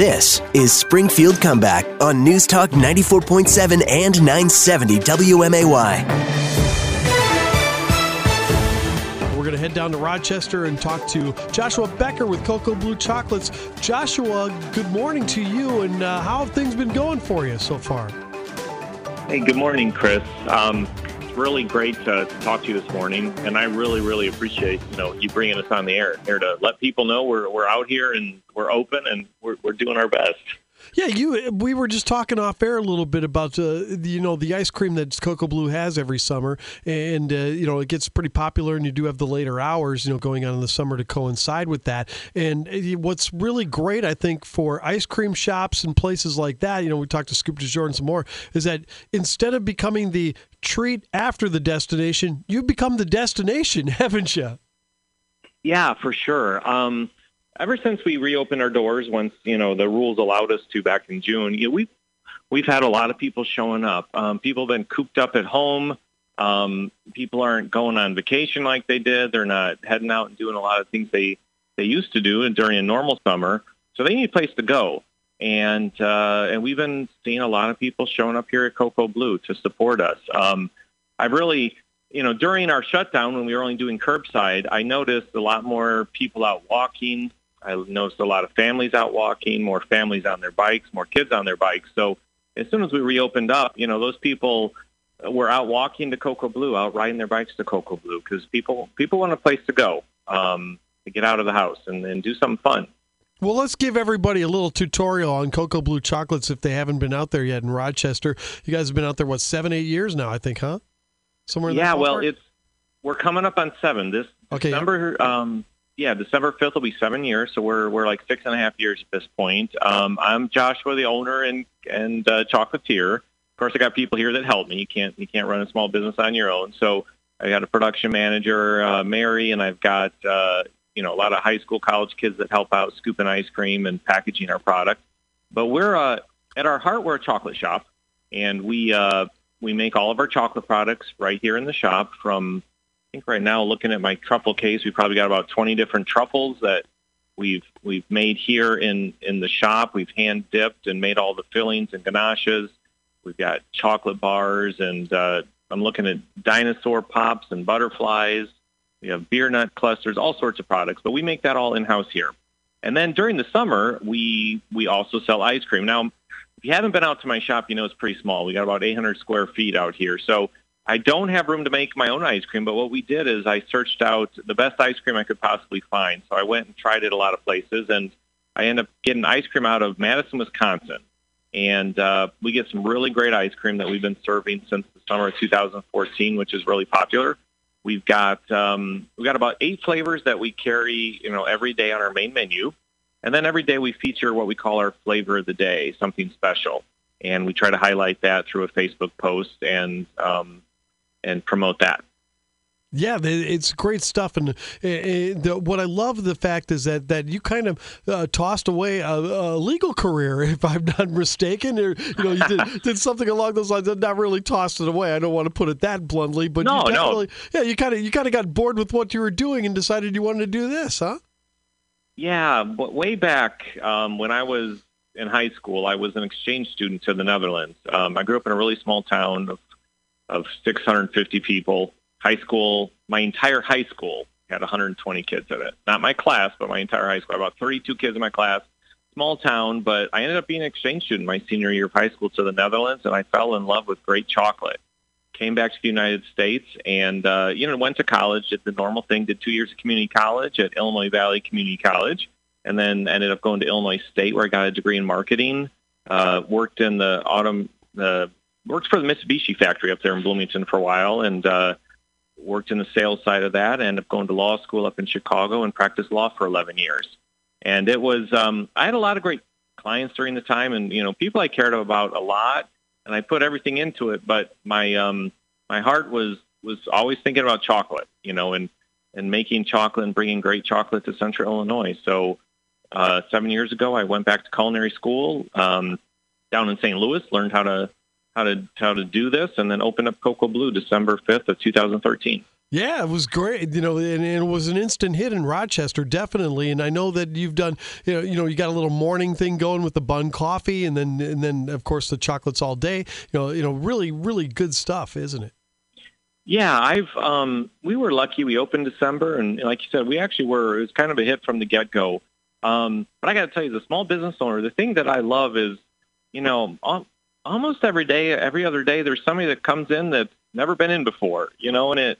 This is Springfield Comeback on News Talk 94.7 and 970 WMAY. We're going to head down to Rochester and talk to Joshua Becker with Cocoa Blue Chocolates. Joshua, good morning to you, and uh, how have things been going for you so far? Hey, good morning, Chris. Um, it's really great to, to, talk to you this morning, and I really, really appreciate you know you bringing us on the air here to let people know we're we're out here and we're open and we're we're doing our best. Yeah, you. We were just talking off air a little bit about uh, you know the ice cream that Cocoa Blue has every summer, and uh, you know it gets pretty popular, and you do have the later hours, you know, going on in the summer to coincide with that. And uh, what's really great, I think, for ice cream shops and places like that, you know, we talked to Scoop DeJour some more, is that instead of becoming the treat after the destination, you become the destination, haven't you? Yeah, for sure. Um, ever since we reopened our doors, once you know the rules allowed us to back in June, you know, we we've had a lot of people showing up. Um, people have been cooped up at home. Um, people aren't going on vacation like they did. They're not heading out and doing a lot of things they they used to do during a normal summer. So they need a place to go. And uh, and we've been seeing a lot of people showing up here at Cocoa Blue to support us. Um, I've really you know, during our shutdown when we were only doing curbside, I noticed a lot more people out walking, I noticed a lot of families out walking, more families on their bikes, more kids on their bikes. So as soon as we reopened up, you know, those people were out walking to Cocoa Blue, out riding their bikes to Cocoa Blue because people people want a place to go um, to get out of the house and, and do something fun. Well, let's give everybody a little tutorial on Cocoa Blue chocolates if they haven't been out there yet in Rochester. You guys have been out there what seven, eight years now, I think, huh? Somewhere. yeah, well, it's we're coming up on seven this okay, December. Yeah. Um, yeah, December fifth will be seven years, so we're we're like six and a half years at this point. Um, I'm Joshua, the owner and and uh, chocolatier. Of course, I got people here that help me. You can't you can't run a small business on your own. So I got a production manager, uh, Mary, and I've got uh, you know a lot of high school, college kids that help out scooping ice cream and packaging our product. But we're uh, at our heart, we're a chocolate shop, and we uh, we make all of our chocolate products right here in the shop from think right now, looking at my truffle case, we've probably got about 20 different truffles that we've we've made here in in the shop. We've hand dipped and made all the fillings and ganaches. We've got chocolate bars, and uh, I'm looking at dinosaur pops and butterflies. We have beer nut clusters, all sorts of products, but we make that all in house here. And then during the summer, we we also sell ice cream. Now, if you haven't been out to my shop, you know it's pretty small. We got about 800 square feet out here, so I don't have room to make my own ice cream, but what we did is I searched out the best ice cream I could possibly find. So I went and tried it a lot of places, and I ended up getting ice cream out of Madison, Wisconsin. And uh, we get some really great ice cream that we've been serving since the summer of 2014, which is really popular. We've got um, we've got about eight flavors that we carry, you know, every day on our main menu, and then every day we feature what we call our flavor of the day, something special, and we try to highlight that through a Facebook post and um, and promote that. Yeah, it's great stuff, and uh, what I love the fact is that that you kind of uh, tossed away a, a, legal career, if I'm not mistaken, or you know, you did, did, something along those lines. Not really tossed it away. I don't want to put it that bluntly, but no, you no. yeah, you kind of you kind of got bored with what you were doing and decided you wanted to do this, huh? Yeah, but way back um, when I was in high school, I was an exchange student to the Netherlands. Um, I grew up in a really small town of of 650 people. High school, my entire high school had 120 kids in it. Not my class, but my entire high school. About 32 kids in my class. Small town, but I ended up being an exchange student my senior year of high school to the Netherlands, and I fell in love with great chocolate. Came back to the United States, and uh, you know went to college. Did the normal thing. Did two years of community college at Illinois Valley Community College, and then ended up going to Illinois State, where I got a degree in marketing. Uh, worked in the autumn the worked for the Mitsubishi factory up there in Bloomington for a while and uh, worked in the sales side of that. Ended up going to law school up in Chicago and practiced law for 11 years. And it was um, I had a lot of great clients during the time, and you know people I cared about a lot, and I put everything into it. But my um, my heart was was always thinking about chocolate, you know, and and making chocolate and bringing great chocolate to Central Illinois. So uh, seven years ago, I went back to culinary school um, down in St. Louis, learned how to how to how to do this, and then open up Cocoa Blue December fifth of 2013. Yeah, it was great. You know, and, it was an instant hit in Rochester, definitely. And I know that you've done, you know, you know, you got a little morning thing going with the bun coffee, and then and then of course the chocolates all day. You know, you know, really, really good stuff, isn't it? Yeah, I've um, we were lucky. We opened December, and like you said, we actually were. It was kind of a hit from the get go. Um, but I got to tell you, as a small business owner, the thing that I love is, you know, almost every day, every other day, there's somebody that comes in that's never been in before. You know, and it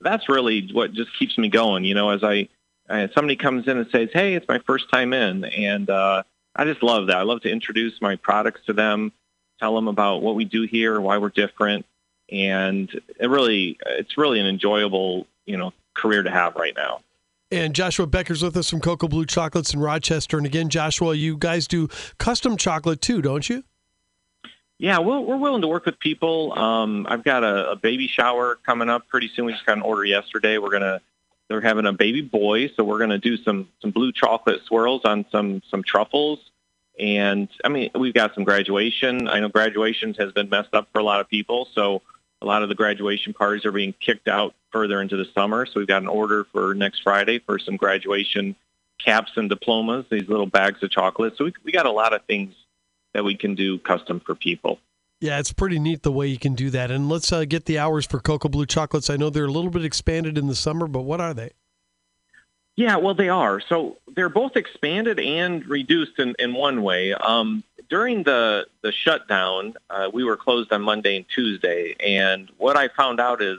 that's really what just keeps me going. You know, as I, I somebody comes in and says, "Hey, it's my first time in," and uh, I just love that. I love to introduce my products to them, tell them about what we do here, why we're different, and it really, it's really an enjoyable, you know, career to have right now. And Joshua Becker's with us from Cocoa Blue Chocolates in Rochester. And again, Joshua, you guys do custom chocolate too, don't you? Yeah, we're, we're willing to work with people. Um, I've got a, a baby shower coming up pretty soon. We just got an order yesterday. We're gonna they're having a baby boy, so we're gonna do some some blue chocolate swirls on some some truffles. And I mean, we've got some graduation. I know graduations has been messed up for a lot of people, so a lot of the graduation parties are being kicked out further into the summer. So we've got an order for next Friday for some graduation caps and diplomas, these little bags of chocolate. So we we got a lot of things that we can do custom for people. Yeah, it's pretty neat the way you can do that. And let's uh, get the hours for Cocoa Blue chocolates. I know they're a little bit expanded in the summer, but what are they? Yeah, well, they are. So they're both expanded and reduced in, in one way. Um, during the the shutdown, uh, we were closed on Monday and Tuesday, and what I found out is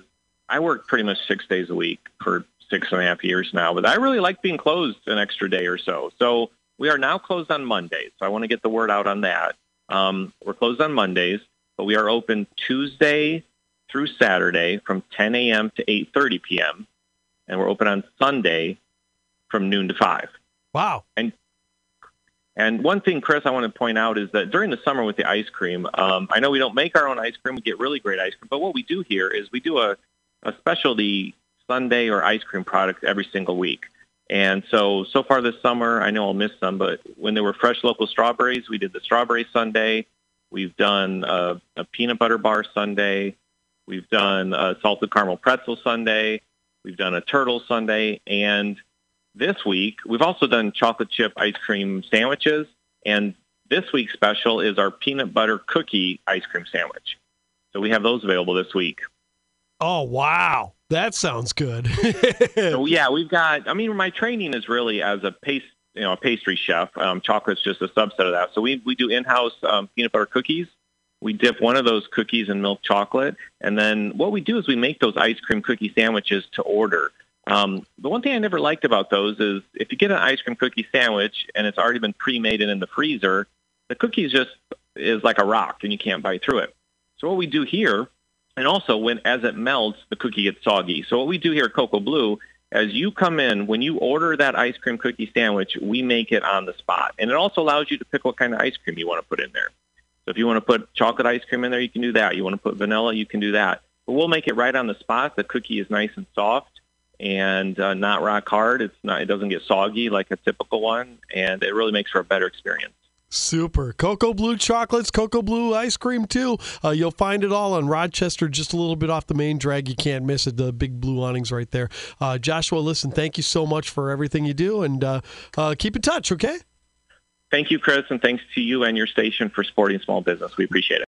I worked pretty much six days a week for six and a half years now. But I really like being closed an extra day or so. So we are now closed on Mondays, so I want to get the word out on that. Um, we're closed on Mondays, but we are open Tuesday through Saturday from 10 a.m. to 8:30 p.m. and we're open on Sunday from noon to five. Wow! And and one thing, Chris, I want to point out is that during the summer with the ice cream, um, I know we don't make our own ice cream. We get really great ice cream, but what we do here is we do a, a specialty sundae or ice cream product every single week. And so, so far this summer, I know I'll miss some, but when there were fresh local strawberries, we did the strawberry sundae. We've done a, a peanut butter bar sundae. We've done a salted caramel pretzel sundae. We've done a turtle sundae. And this week, we've also done chocolate chip ice cream sandwiches. And this week's special is our peanut butter cookie ice cream sandwich. So we have those available this week. Oh, wow. That sounds good. so yeah, we've got. I mean, my training is really as a paste, you know, a pastry chef. Um, chocolate's just a subset of that. So we we do in-house um, peanut butter cookies. We dip one of those cookies in milk chocolate, and then what we do is we make those ice cream cookie sandwiches to order. Um, the one thing I never liked about those is if you get an ice cream cookie sandwich and it's already been pre-made and in the freezer, the cookie just is like a rock and you can't bite through it. So what we do here and also, when as it melts, the cookie gets soggy. So what we do here at Cocoa Blue, as you come in, when you order that ice cream cookie sandwich, we make it on the spot, and it also allows you to pick what kind of ice cream you want to put in there. So if you want to put chocolate ice cream in there, you can do that. You want to put vanilla, you can do that. But we'll make it right on the spot. The cookie is nice and soft and uh, not rock hard. It's not. It doesn't get soggy like a typical one, and it really makes for a better experience. Super. Cocoa Blue chocolates, Cocoa Blue ice cream, too. Uh, you'll find it all on Rochester, just a little bit off the main drag. You can't miss it. The big blue awnings right there. Uh, Joshua, listen, thank you so much for everything you do, and uh, uh keep in touch, okay? Thank you, Chris, and thanks to you and your station for supporting small business. We appreciate it.